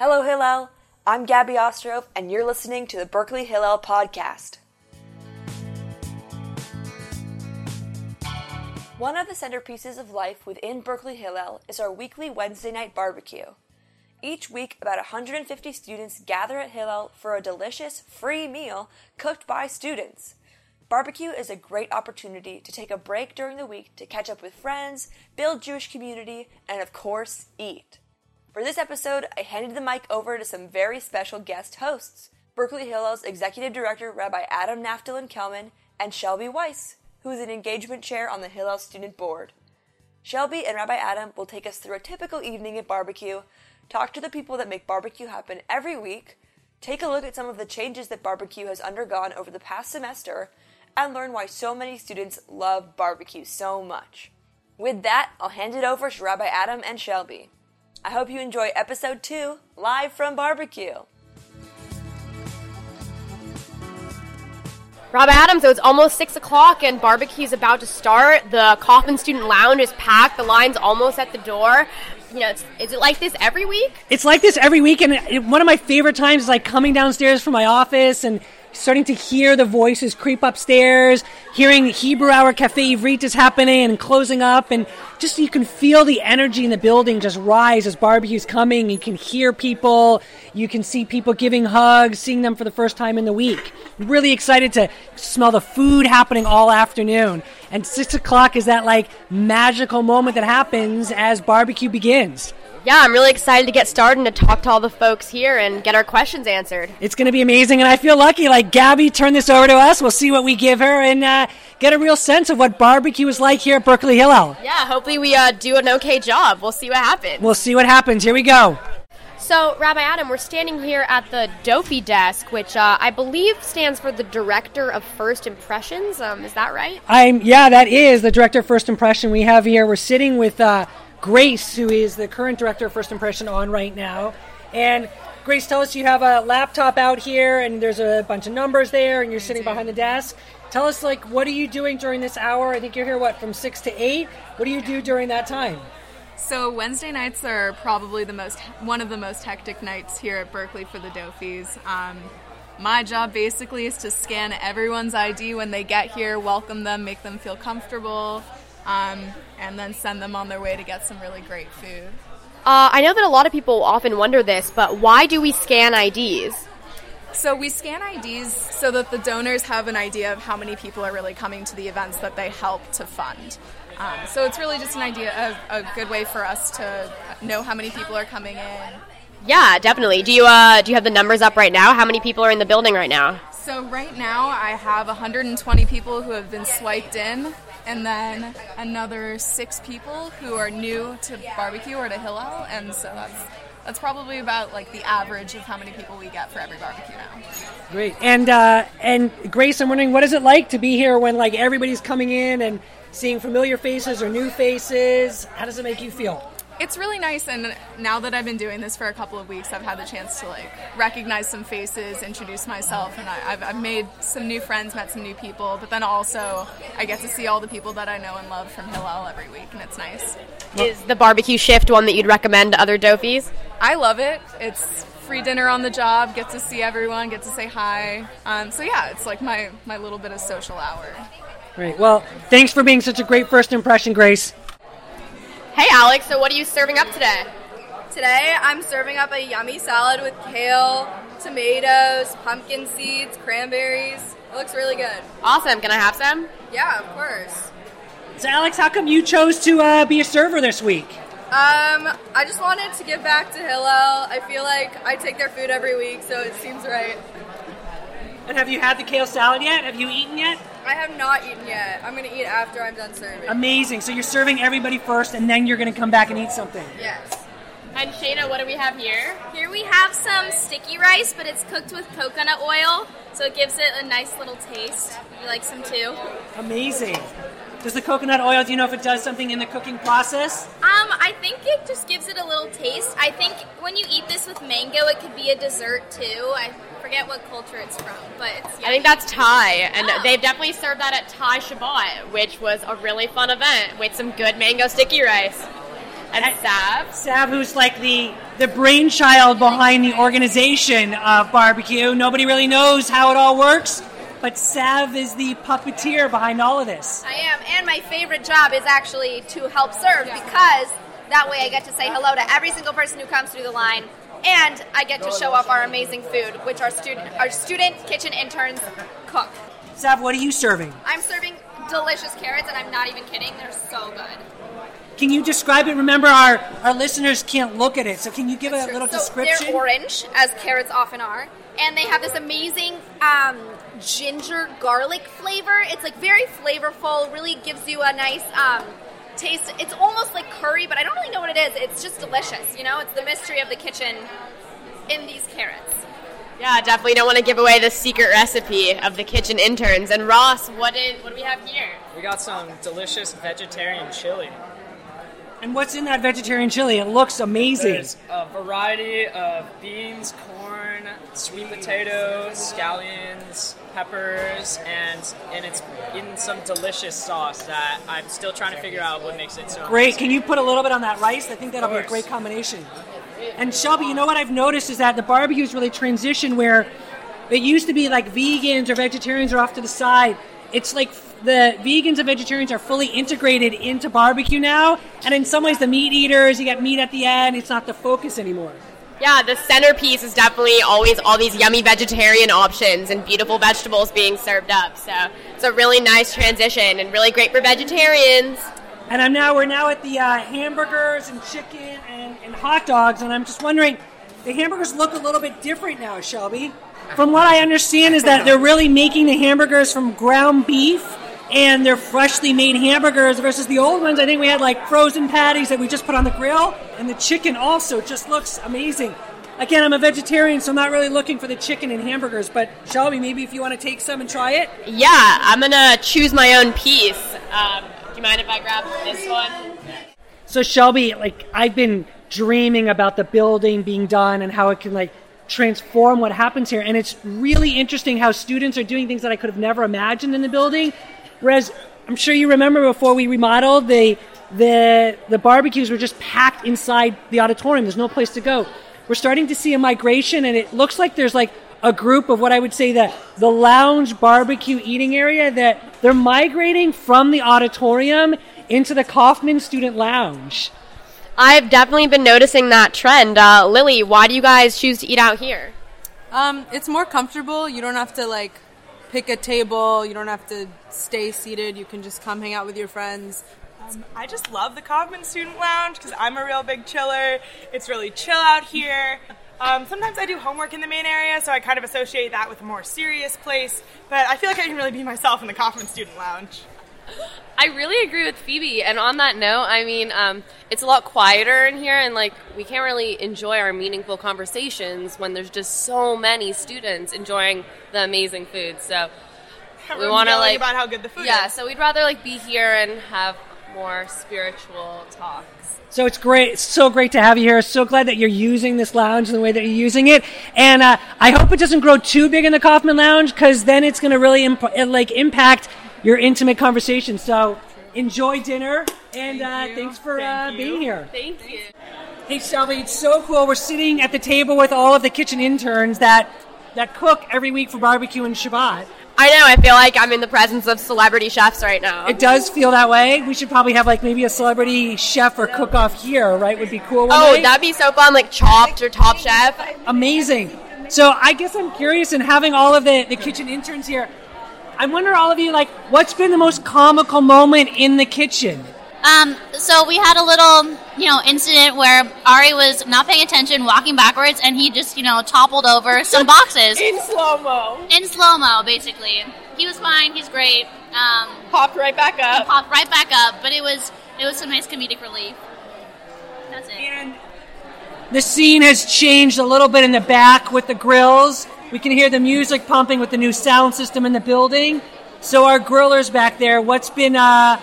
Hello, Hillel. I'm Gabby Ostrov, and you're listening to the Berkeley Hillel podcast. One of the centerpieces of life within Berkeley Hillel is our weekly Wednesday night barbecue. Each week, about 150 students gather at Hillel for a delicious, free meal cooked by students. Barbecue is a great opportunity to take a break during the week to catch up with friends, build Jewish community, and of course, eat. For this episode, I handed the mic over to some very special guest hosts Berkeley Hillel's Executive Director Rabbi Adam Naftalin Kelman and Shelby Weiss, who is an engagement chair on the Hillel Student Board. Shelby and Rabbi Adam will take us through a typical evening at barbecue, talk to the people that make barbecue happen every week, take a look at some of the changes that barbecue has undergone over the past semester, and learn why so many students love barbecue so much. With that, I'll hand it over to Rabbi Adam and Shelby. I hope you enjoy episode 2, live from barbecue. Rabbi Adam, so it's almost 6 o'clock and barbecue's about to start. The Kaufman Student Lounge is packed. The line's almost at the door. You know, is it like this every week? It's like this every week, and it, one of my favorite times is like coming downstairs from my office and starting to hear the voices creep upstairs, hearing Hebrew Hour Cafe Ivrit is happening and closing up, and just you can feel the energy in the building just rise as barbecue's coming. You can hear people, you can see people giving hugs, seeing them for the first time in the week. really excited to smell the food happening all afternoon. And six o'clock is that like magical moment that happens as barbecue begins yeah, I'm really excited to get started and to talk to all the folks here and get our questions answered. It's going to be amazing, and I feel lucky. Like Gabby turn this over to us. We'll see what we give her and uh, get a real sense of what barbecue is like here at Berkeley Hillel. Yeah, hopefully we uh, do an okay job. We'll see what happens. We'll see what happens. Here we go. So, Rabbi Adam, we're standing here at the Dopey desk, which uh, I believe stands for the Director of First Impressions. Um, is that right? I'm yeah, that is the Director of First Impression we have here. We're sitting with. Uh, Grace, who is the current director of First Impression, on right now. And Grace, tell us you have a laptop out here, and there's a bunch of numbers there, and you're sitting behind the desk. Tell us, like, what are you doing during this hour? I think you're here, what, from six to eight? What do you do during that time? So Wednesday nights are probably the most one of the most hectic nights here at Berkeley for the Dofis. Um, my job basically is to scan everyone's ID when they get here, welcome them, make them feel comfortable, um, and then send them on their way to get some really great food. Uh, I know that a lot of people often wonder this, but why do we scan IDs? So we scan IDs so that the donors have an idea of how many people are really coming to the events that they help to fund. Um, so it's really just an idea of a good way for us to know how many people are coming in. Yeah, definitely. Do you uh, do you have the numbers up right now? How many people are in the building right now? So right now I have 120 people who have been swiped in and then another six people who are new to barbecue or to Hillel, and so that's that's probably about like the average of how many people we get for every barbecue now. Great, and uh, and Grace, I'm wondering what is it like to be here when like everybody's coming in and seeing familiar faces or new faces? How does it make you feel? It's really nice and now that i've been doing this for a couple of weeks i've had the chance to like recognize some faces introduce myself and I, have I've made some new friends met some new people but then also i get to see all the people that i know and love from hillel every week and it's nice. Is the barbecue shift one that you'd recommend to other dofis i love it. It's free dinner on the job get to see everyone get to say hi. Um, so yeah it's like my, my little bit of social hour. Great. Well, thanks for being such a great first impression, Grace. Hey, Alex. So, what are you serving up today? Today, I'm serving up a yummy salad with kale, tomatoes, pumpkin seeds, cranberries. It looks really good. Awesome. Can I have some? Yeah, of course. So, Alex, how come you chose to uh, be a server this week? Um, I just wanted to give back to Hillel. I feel like I take their food every week, so it seems right. And have you had the kale salad yet? Have you eaten yet? I have not eaten yet. I'm going to eat after I'm done serving. Amazing. So you're serving everybody first, and then you're going to come back and eat something. Yes. And Shayna, what do we have here? Here we have some sticky rice, but it's cooked with coconut oil, so it gives it a nice little taste. You like some too? Amazing. Does the coconut oil, do you know if it does something in the cooking process? Um, I think it just gives it a little taste. I think when you eat this with mango, it could be a dessert too. I forget what culture it's from, but it's. I think that's Thai, and oh. they've definitely served that at Thai Shabbat, which was a really fun event with some good mango sticky rice. And Sav. Sav, who's like the the brainchild behind the organization of barbecue. Nobody really knows how it all works, but Sav is the puppeteer behind all of this. I am, and my favorite job is actually to help serve because that way I get to say hello to every single person who comes through the line, and I get to show off our amazing food, which our student our student kitchen interns cook. Sav, what are you serving? I'm serving delicious carrots, and I'm not even kidding; they're so good. Can you describe it? Remember, our, our listeners can't look at it, so can you give a little so description? They're orange, as carrots often are, and they have this amazing um, ginger garlic flavor. It's like very flavorful. Really gives you a nice um, taste. It's almost like curry, but I don't really know what it is. It's just delicious. You know, it's the mystery of the kitchen in these carrots. Yeah, definitely don't want to give away the secret recipe of the kitchen interns. And Ross, what did what do we have here? We got some delicious vegetarian chili. And what's in that vegetarian chili? It looks amazing. There's a variety of beans, corn, sweet potatoes, scallions, peppers, and and it's in some delicious sauce that I'm still trying to figure out what makes it so Great. Can you put a little bit on that rice? I think that'll be a great combination. And Shelby, you know what I've noticed is that the barbecue's really transitioned where it used to be like vegans or vegetarians are off to the side. It's like the vegans and vegetarians are fully integrated into barbecue now, and in some ways, the meat eaters, you get meat at the end. It's not the focus anymore. Yeah, the centerpiece is definitely always all these yummy vegetarian options and beautiful vegetables being served up. So it's a really nice transition and really great for vegetarians. And I'm now we're now at the uh, hamburgers and chicken and, and hot dogs, and I'm just wondering, the hamburgers look a little bit different now, Shelby. From what I understand, is that they're really making the hamburgers from ground beef, and they're freshly made hamburgers versus the old ones. I think we had like frozen patties that we just put on the grill, and the chicken also just looks amazing. Again, I'm a vegetarian, so I'm not really looking for the chicken and hamburgers. But Shelby, maybe if you want to take some and try it. Yeah, I'm gonna choose my own piece. Um, do you mind if I grab this one? So Shelby, like I've been dreaming about the building being done and how it can like transform what happens here, and it's really interesting how students are doing things that I could have never imagined in the building. Whereas I'm sure you remember before we remodeled the the the barbecues were just packed inside the auditorium. There's no place to go. We're starting to see a migration, and it looks like there's like a group of what I would say the the lounge barbecue eating area that they're migrating from the auditorium into the Kaufman Student Lounge. I've definitely been noticing that trend. Uh, Lily, why do you guys choose to eat out here? Um, it's more comfortable. You don't have to like pick a table. You don't have to stay seated. You can just come hang out with your friends. Um, I just love the Kaufman Student Lounge because I'm a real big chiller. It's really chill out here. Um, sometimes I do homework in the main area, so I kind of associate that with a more serious place. But I feel like I can really be myself in the Kaufman Student Lounge. I really agree with Phoebe. And on that note, I mean, um, it's a lot quieter in here, and like we can't really enjoy our meaningful conversations when there's just so many students enjoying the amazing food. So we want to yelling like about how good the food yeah. is. So we'd rather like be here and have more spiritual talks. So it's great. It's so great to have you here. So glad that you're using this lounge in the way that you're using it. And uh, I hope it doesn't grow too big in the Kaufman Lounge because then it's going to really imp- like impact your intimate conversation. So enjoy dinner and uh, thanks for uh, being here. Thank you. Hey Shelby, it's so cool. We're sitting at the table with all of the kitchen interns that that cook every week for barbecue and Shabbat. I know. I feel like I'm in the presence of celebrity chefs right now. It does feel that way. We should probably have like maybe a celebrity chef or cook off here, right? Would be cool. oh, night. that'd be so fun! Like Chopped or Top Chef. amazing. So I guess I'm curious in having all of the, the kitchen interns here. I wonder all of you like what's been the most comical moment in the kitchen? Um, so we had a little, you know, incident where Ari was not paying attention, walking backwards, and he just, you know, toppled over some boxes In slow mo. in slow mo. Basically, he was fine. He's great. Um, Popped right back up. popped right back up, but it was it was some nice comedic relief. That's it. The scene has changed a little bit in the back with the grills. We can hear the music pumping with the new sound system in the building. So our grillers back there, what's been uh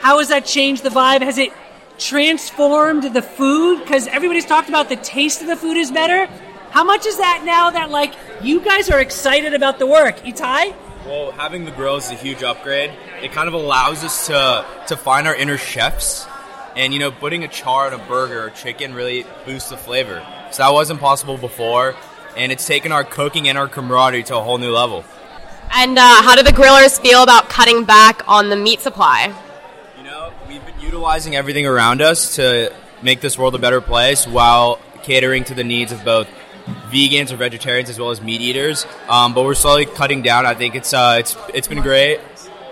how has that changed the vibe? Has it transformed the food? Because everybody's talked about the taste of the food is better. How much is that now that like you guys are excited about the work? Itai? Well, having the grill is a huge upgrade. It kind of allows us to to find our inner chefs And you know, putting a char on a burger or chicken really boosts the flavor. So that wasn't possible before, and it's taken our cooking and our camaraderie to a whole new level. And uh, how do the grillers feel about cutting back on the meat supply? You know, we've been utilizing everything around us to make this world a better place while catering to the needs of both vegans or vegetarians as well as meat eaters. Um, but we're slowly cutting down. I think it's uh, it's it's been great.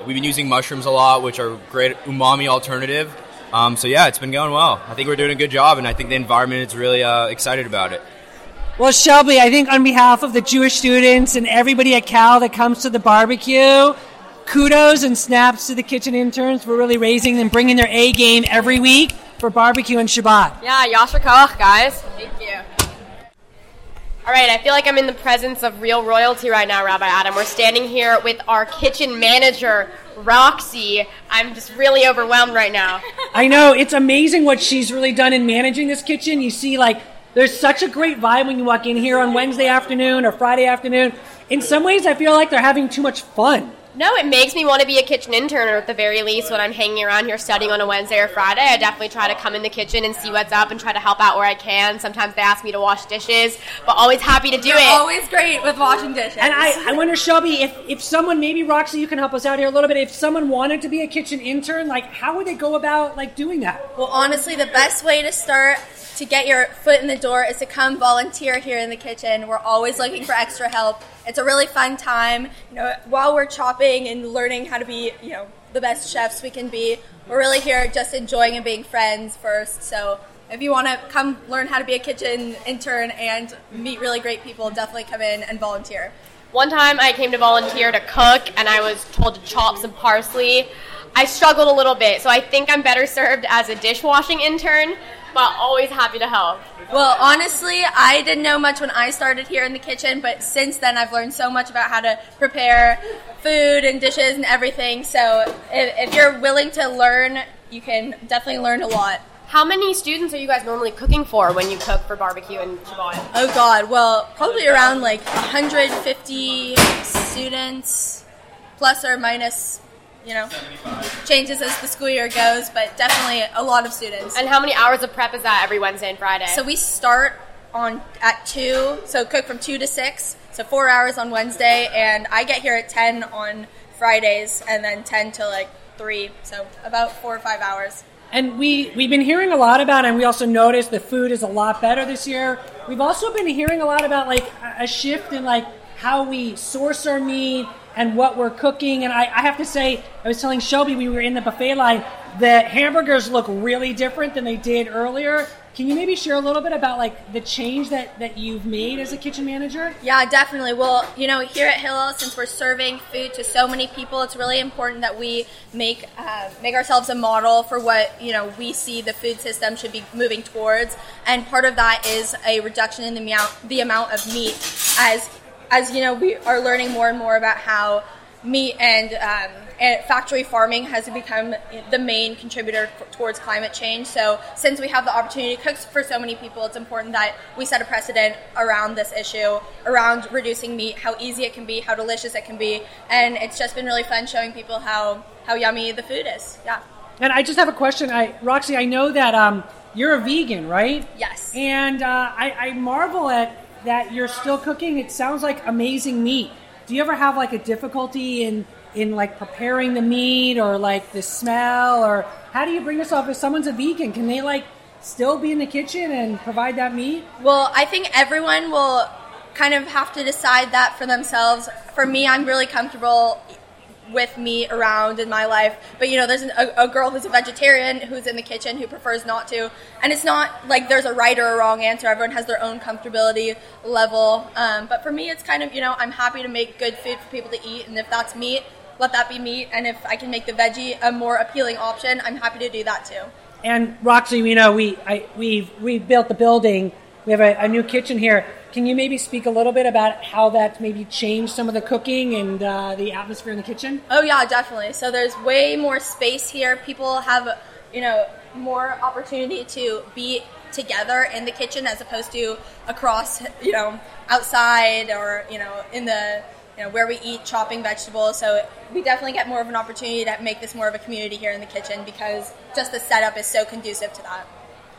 We've been using mushrooms a lot, which are a great umami alternative. Um, so yeah, it's been going well. I think we're doing a good job, and I think the environment is really uh, excited about it. Well, Shelby, I think on behalf of the Jewish students and everybody at Cal that comes to the barbecue, kudos and snaps to the kitchen interns for really raising and bringing their A game every week for barbecue and Shabbat. Yeah, Yasher Koach, guys. Thank you. All right, I feel like I'm in the presence of real royalty right now, Rabbi Adam. We're standing here with our kitchen manager, Roxy. I'm just really overwhelmed right now. I know it's amazing what she's really done in managing this kitchen. You see, like, there's such a great vibe when you walk in here on Wednesday afternoon or Friday afternoon. In some ways, I feel like they're having too much fun. No, it makes me want to be a kitchen intern, or at the very least, when I'm hanging around here studying on a Wednesday or Friday, I definitely try to come in the kitchen and see what's up and try to help out where I can. Sometimes they ask me to wash dishes, but always happy to do You're it. always great with washing dishes. And I, I wonder, Shelby, if, if someone, maybe Roxy, you can help us out here a little bit. If someone wanted to be a kitchen intern, like, how would they go about like doing that? Well, honestly, the best way to start to get your foot in the door is to come volunteer here in the kitchen. We're always looking for extra help. It's a really fun time. You know, while we're chopping and learning how to be, you know, the best chefs we can be, we're really here just enjoying and being friends first. So if you want to come learn how to be a kitchen intern and meet really great people, definitely come in and volunteer. One time I came to volunteer to cook and I was told to chop some parsley. I struggled a little bit, so I think I'm better served as a dishwashing intern, but always happy to help. Well, honestly, I didn't know much when I started here in the kitchen, but since then I've learned so much about how to prepare food and dishes and everything. So if, if you're willing to learn, you can definitely learn a lot. How many students are you guys normally cooking for when you cook for barbecue and Shabbat? Oh God, well, probably around like 150 students, plus or minus, you know, changes as the school year goes, but definitely a lot of students. And how many hours of prep is that every Wednesday and Friday? So we start on at two, so cook from two to six, so four hours on Wednesday, and I get here at ten on Fridays, and then ten to like three, so about four or five hours. And we, we've been hearing a lot about, and we also noticed the food is a lot better this year. We've also been hearing a lot about like a a shift in like how we source our meat and what we're cooking. And I, I have to say, I was telling Shelby we were in the buffet line, the hamburgers look really different than they did earlier. Can you maybe share a little bit about like the change that, that you've made as a kitchen manager? Yeah, definitely. Well, you know, here at Hillel, since we're serving food to so many people, it's really important that we make uh, make ourselves a model for what you know we see the food system should be moving towards. And part of that is a reduction in the amount the amount of meat, as as you know, we are learning more and more about how meat and, um, and factory farming has become the main contributor f- towards climate change. So, since we have the opportunity to cook for so many people, it's important that we set a precedent around this issue, around reducing meat, how easy it can be, how delicious it can be, and it's just been really fun showing people how how yummy the food is. Yeah. And I just have a question. I, Roxy, I know that um, you're a vegan, right? Yes. And uh, I, I marvel at that you're still cooking. It sounds like amazing meat. Do you ever have like a difficulty in in like preparing the meat or like the smell or how do you bring this off if someone's a vegan? Can they like still be in the kitchen and provide that meat? Well, I think everyone will kind of have to decide that for themselves. For me, I'm really comfortable with meat around in my life. But you know, there's an, a, a girl who's a vegetarian who's in the kitchen who prefers not to. And it's not like there's a right or a wrong answer. Everyone has their own comfortability level. Um, but for me, it's kind of, you know, I'm happy to make good food for people to eat. And if that's meat, let that be meat. And if I can make the veggie a more appealing option, I'm happy to do that too. And Roxy, you know, we I, we've we built the building. We have a, a new kitchen here. Can you maybe speak a little bit about how that maybe changed some of the cooking and uh, the atmosphere in the kitchen? Oh yeah, definitely. So there's way more space here. People have, you know, more opportunity to be together in the kitchen as opposed to across, you know, outside or you know in the you know where we eat chopping vegetables. So we definitely get more of an opportunity to make this more of a community here in the kitchen because just the setup is so conducive to that.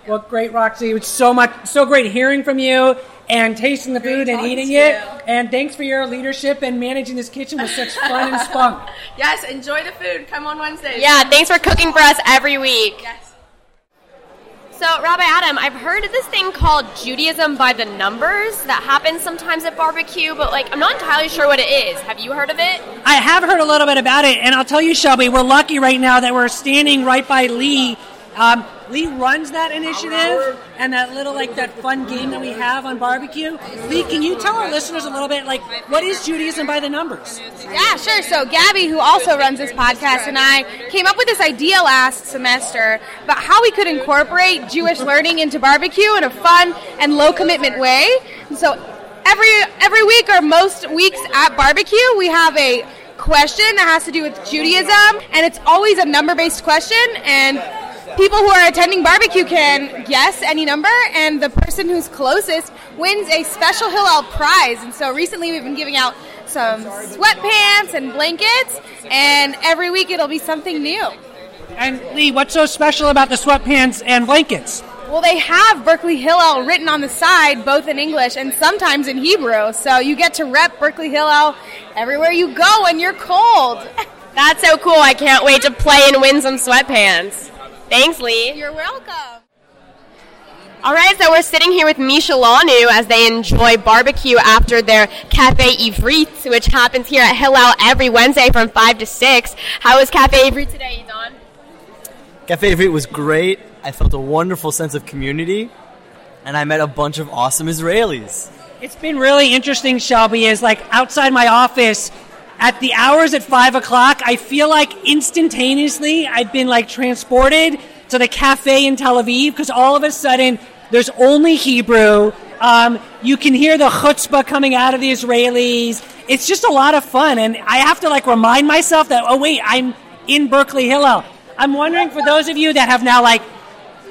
Well, great, Roxy. It's so much, so great hearing from you and tasting the food and eating it. you. And thanks for your leadership and managing this kitchen with such fun and spunk. Yes, enjoy the food. Come on Wednesdays. Yeah, thanks for cooking for us every week. Yes. So, Rabbi Adam, I've heard of this thing called Judaism by the numbers that happens sometimes at barbecue, but like I'm not entirely sure what it is. Have you heard of it? I have heard a little bit about it, and I'll tell you, Shelby, we're lucky right now that we're standing right by Lee. Um, Lee runs that initiative and that little like that fun game that we have on barbecue. Lee, can you tell our listeners a little bit like what is Judaism by the numbers? Yeah, sure. So Gabby, who also runs this podcast, and I came up with this idea last semester about how we could incorporate Jewish learning into barbecue in a fun and low commitment way. So every every week or most weeks at barbecue, we have a question that has to do with Judaism, and it's always a number based question and people who are attending barbecue can guess any number, and the person who's closest wins a special Hillel prize. And so recently we've been giving out some sweatpants and blankets, and every week it'll be something new. And Lee, what's so special about the sweatpants and blankets? Well, they have Berkeley Hillel written on the side, both in English and sometimes in Hebrew. So you get to rep Berkeley Hillel everywhere you go when you're cold. That's so cool. I can't wait to play and win some sweatpants. Thanks, Lee. You're welcome. All right, so we're sitting here with Mishelanu as they enjoy barbecue after their Cafe Ivrit, which happens here at Hillel every Wednesday from 5 to 6. How was Cafe Ivrit today, Don? Cafe Ivrit was great. I felt a wonderful sense of community, and I met a bunch of awesome Israelis. It's been really interesting, Shelby, is like outside my office at the hours at five o'clock, I feel like instantaneously I've been like transported to the cafe in Tel Aviv because all of a sudden there's only Hebrew. Um, you can hear the chutzpah coming out of the Israelis. It's just a lot of fun, and I have to like remind myself that oh wait, I'm in Berkeley Hillel. I'm wondering for those of you that have now like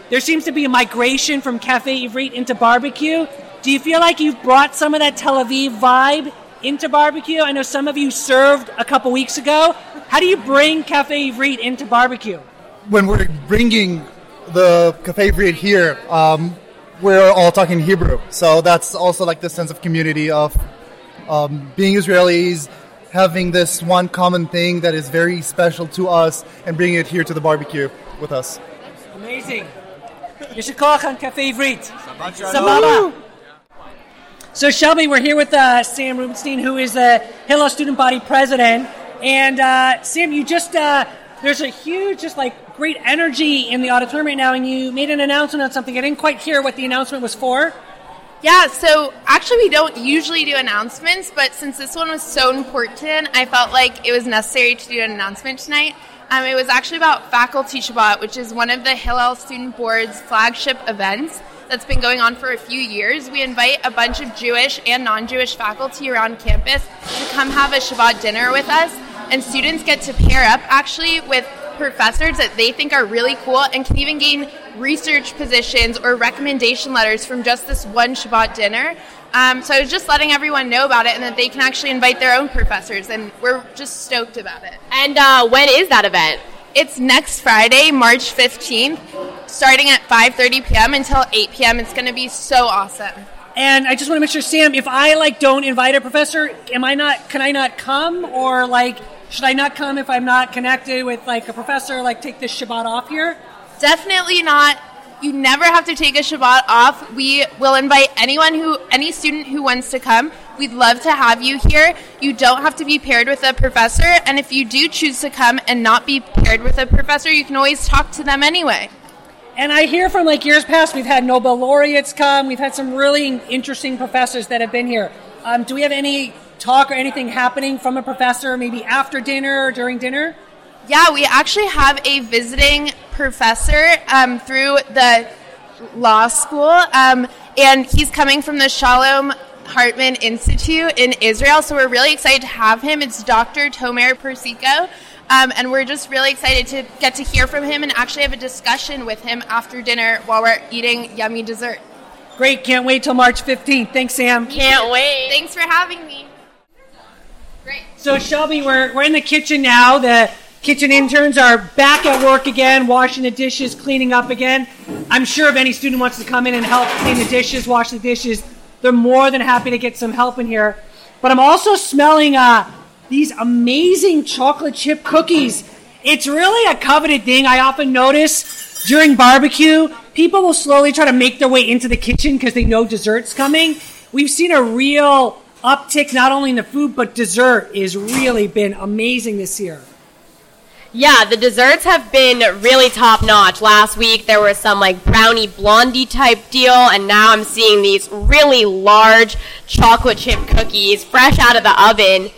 there seems to be a migration from Cafe Ivrit into barbecue. Do you feel like you've brought some of that Tel Aviv vibe into barbecue? I know some of you served a couple weeks ago. How do you bring Cafe Ivrit into barbecue? when we're bringing the Cafe Ivrit here, um, we're all talking Hebrew. So that's also like the sense of community of um, being Israelis, having this one common thing that is very special to us, and bringing it here to the barbecue with us. Amazing. Yeshikoch on Cafe Ivrit. Sababa. So Shelby, we're here with uh, Sam Rubenstein, who is the Hillel Student Body President. And uh, Sam, you just uh, there's a huge, just like great energy in the auditorium right now, and you made an announcement on something. I didn't quite hear what the announcement was for. Yeah, so actually, we don't usually do announcements, but since this one was so important, I felt like it was necessary to do an announcement tonight. Um, it was actually about Faculty Shabbat, which is one of the Hillel Student Board's flagship events that's been going on for a few years. We invite a bunch of Jewish and non Jewish faculty around campus to come have a Shabbat dinner with us, and students get to pair up actually with professors that they think are really cool and can even gain research positions or recommendation letters from just this one Shabbat dinner. Um, so I was just letting everyone know about it and that they can actually invite their own professors, and we're just stoked about it. And uh, when is that event? It's next Friday, March 15th, starting at 5:30 p.m. until 8 p.m. It's going to be so awesome. And I just want to make sure, Sam, if I like don't invite a professor, am I not? Can I not come, or like should I not come if I'm not connected with like a professor? Like take this Shabbat off here? Definitely not. You never have to take a Shabbat off. We will invite anyone who, any student who wants to come. We'd love to have you here. You don't have to be paired with a professor, and if you do choose to come and not be paired with a professor, you can always talk to them anyway. And I hear from like years past, we've had Nobel laureates come. We've had some really interesting professors that have been here. Um, do we have any talk or anything happening from a professor, maybe after dinner or during dinner? Yeah, we actually have a visiting professor um, through the law school, um, and he's coming from the Shalom Hartman Institute in Israel. So we're really excited to have him. It's Dr. Tomer Persico. Um, and we're just really excited to get to hear from him and actually have a discussion with him after dinner while we're eating yummy dessert. Great, can't wait till March 15th. Thanks, Sam. Can't wait. Thanks for having me. Great. So Shelby, we're we're in the kitchen now. The kitchen interns are back at work again, washing the dishes, cleaning up again. I'm sure if any student wants to come in and help clean the dishes, wash the dishes, they're more than happy to get some help in here. But I'm also smelling uh, these amazing chocolate chip cookies. It's really a coveted thing. I often notice during barbecue, people will slowly try to make their way into the kitchen because they know dessert's coming. We've seen a real uptick not only in the food, but dessert is really been amazing this year. Yeah, the desserts have been really top notch. Last week there was some like brownie blondie type deal, and now I'm seeing these really large chocolate chip cookies fresh out of the oven.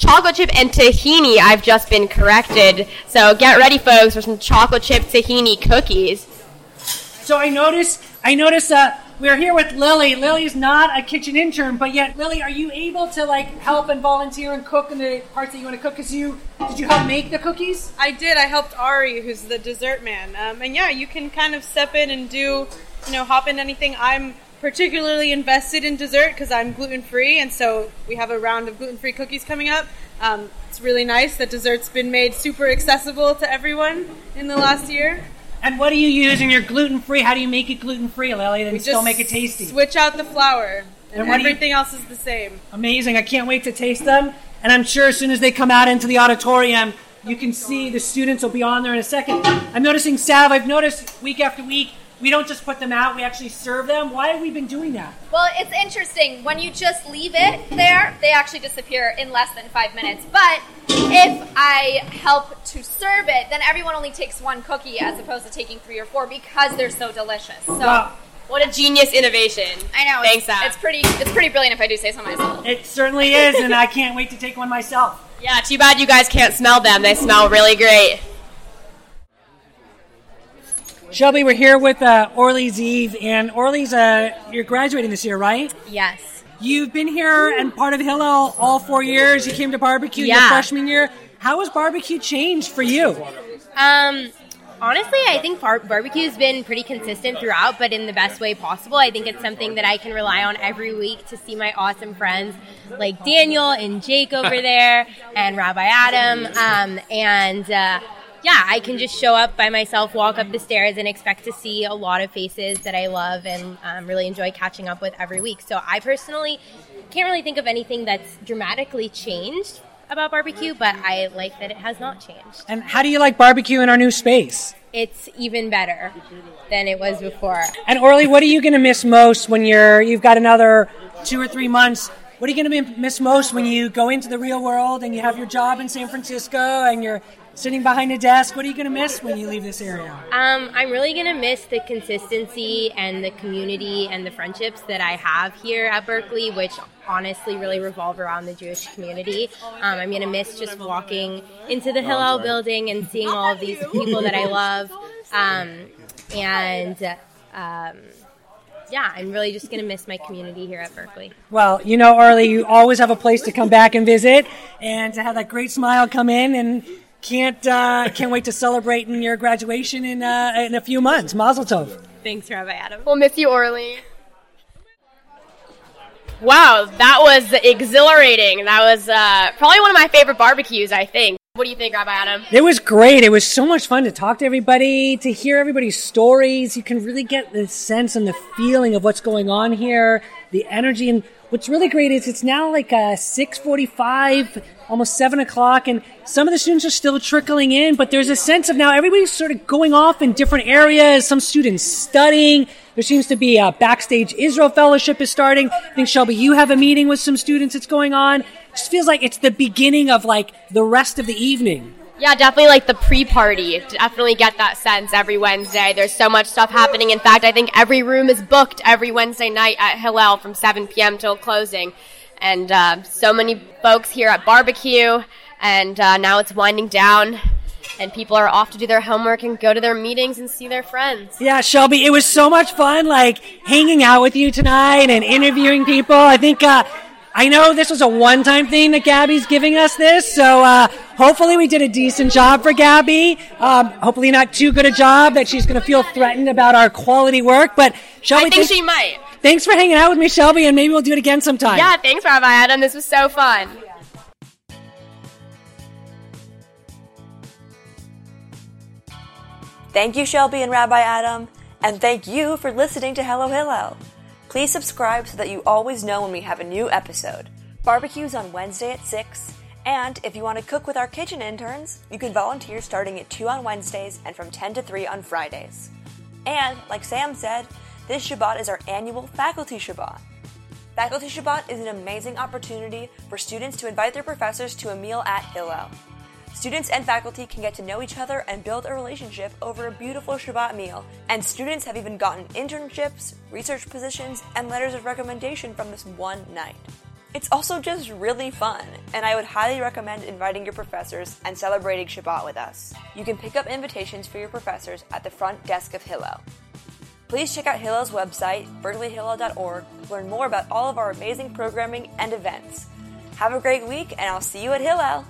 Chocolate chip and tahini, I've just been corrected. So get ready, folks, for some chocolate chip tahini cookies. So I noticed, I noticed uh, we're here with Lily. Lily's not a kitchen intern, but yet, Lily, are you able to like help and volunteer and cook in the parts that you want to cook? Cause you did you help make the cookies? I did. I helped Ari, who's the dessert man. Um, and yeah, you can kind of step in and do, you know, hop in anything. I'm particularly invested in dessert because I'm gluten free, and so we have a round of gluten free cookies coming up. Um, it's really nice that dessert's been made super accessible to everyone in the last year. And what do you use in your gluten free? How do you make it gluten free, Lily, and still make it tasty? Switch out the flour, and, And do you- everything else is the same. Amazing. I can't wait to taste them. And I'm sure as soon as they come out into the auditorium, you can see the students will be on there in a second. I'm noticing, Sav, I've noticed week after week, we don't just put them out, we actually serve them. Why have we been doing that? Well, it's interesting. When you just leave it there, they actually disappear in less than five minutes. But if I help to serve it, then everyone only takes one cookie as opposed to taking three or four because they're so delicious. So Wow. What a genius innovation. I know. Thanks, it's, it's pretty. It's pretty brilliant if I do say so myself. It certainly is, and I can't wait to take one myself. Yeah, too bad you guys can't smell them. They smell really great. Shelby, we're here with uh, Orly's Eve, and Orly's, uh, you're graduating this year, right? Yes. You've been here and part of Hillel all four years. You came to barbecue your freshman year. How has barbecue changed for you? Um, honestly, I think bar- barbecue's been pretty consistent throughout, but in the best way possible. I think it's something that I can rely on every week to see my awesome friends like Daniel and Jake over there and Rabbi Adam. Um, and uh, yeah, I can just show up by myself, walk up the stairs, and expect to see a lot of faces that I love and um, really enjoy catching up with every week. So I personally can't really think of anything that's dramatically changed about barbecue, but I like that it has not changed. And how do you like barbecue in our new space? It's even better than it was before. And Orly, what are you going to miss most when you're you've got another two or three months? What are you going to miss most when you go into the real world and you have your job in San Francisco and you're sitting behind a desk? What are you going to miss when you leave this area? Um, I'm really gonna miss the consistency and the community and the friendships that I have here at Berkeley, which honestly really revolve around the Jewish community. Um, I'm gonna miss just walking into the Hillel building and seeing all of these people that I love, um, and um, yeah, I'm really just gonna miss my community here at Berkeley. Well, you know, Orly, you always have a place to come back and visit, and to have that great smile come in, and can't uh, can't wait to celebrate in your graduation in uh, in a few months. Mazel tov. Thanks, Rabbi Adam. We'll miss you, Orly. Wow, that was exhilarating. That was uh, probably one of my favorite barbecues, I think. What do you think, Rabbi Adam? It was great. It was so much fun to talk to everybody, to hear everybody's stories. You can really get the sense and the feeling of what's going on here, the energy. And what's really great is it's now like uh, 6.45, almost 7 o'clock, and some of the students are still trickling in, but there's a sense of now everybody's sort of going off in different areas. Some students studying. There seems to be a backstage Israel fellowship is starting. I think, Shelby, you have a meeting with some students that's going on. It just feels like it's the beginning of like the rest of the evening. Yeah, definitely like the pre-party. Definitely get that sense every Wednesday. There's so much stuff happening. In fact, I think every room is booked every Wednesday night at Hillel from 7 p.m. till closing. And uh, so many folks here at barbecue, and uh, now it's winding down, and people are off to do their homework and go to their meetings and see their friends. Yeah, Shelby, it was so much fun, like hanging out with you tonight and interviewing people. I think, uh, I know this was a one time thing that Gabby's giving us this, so uh, hopefully we did a decent job for Gabby. Um, hopefully, not too good a job that she's going to feel threatened about our quality work, but Shelby. I think th- she might. Thanks for hanging out with me, Shelby, and maybe we'll do it again sometime. Yeah, thanks, Rabbi Adam. This was so fun. Thank you, Shelby and Rabbi Adam, and thank you for listening to Hello Hillel. Please subscribe so that you always know when we have a new episode. Barbecue's on Wednesday at 6, and if you want to cook with our kitchen interns, you can volunteer starting at 2 on Wednesdays and from 10 to 3 on Fridays. And, like Sam said, this Shabbat is our annual Faculty Shabbat. Faculty Shabbat is an amazing opportunity for students to invite their professors to a meal at Hillel. Students and faculty can get to know each other and build a relationship over a beautiful Shabbat meal, and students have even gotten internships, research positions, and letters of recommendation from this one night. It's also just really fun, and I would highly recommend inviting your professors and celebrating Shabbat with us. You can pick up invitations for your professors at the front desk of Hillel. Please check out Hillel's website, berkeleyhillel.org, to learn more about all of our amazing programming and events. Have a great week, and I'll see you at Hillel!